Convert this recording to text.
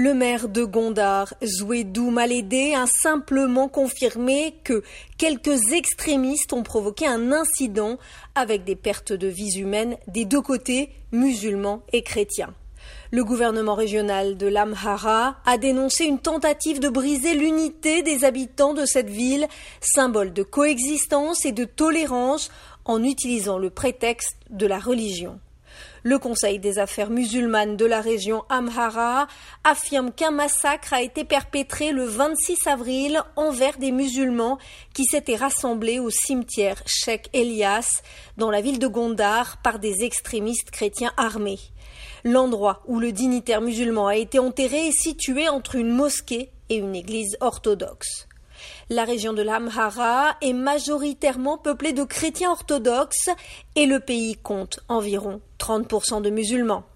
Le maire de Gondar, Zouedou Malédé, a simplement confirmé que quelques extrémistes ont provoqué un incident avec des pertes de vies humaines des deux côtés, musulmans et chrétiens. Le gouvernement régional de l'Amhara a dénoncé une tentative de briser l'unité des habitants de cette ville, symbole de coexistence et de tolérance, en utilisant le prétexte de la religion. Le Conseil des affaires musulmanes de la région Amhara affirme qu'un massacre a été perpétré le 26 avril envers des musulmans qui s'étaient rassemblés au cimetière Sheikh Elias dans la ville de Gondar par des extrémistes chrétiens armés. L'endroit où le dignitaire musulman a été enterré est situé entre une mosquée et une église orthodoxe. La région de l'Amhara est majoritairement peuplée de chrétiens orthodoxes et le pays compte environ 30% de musulmans.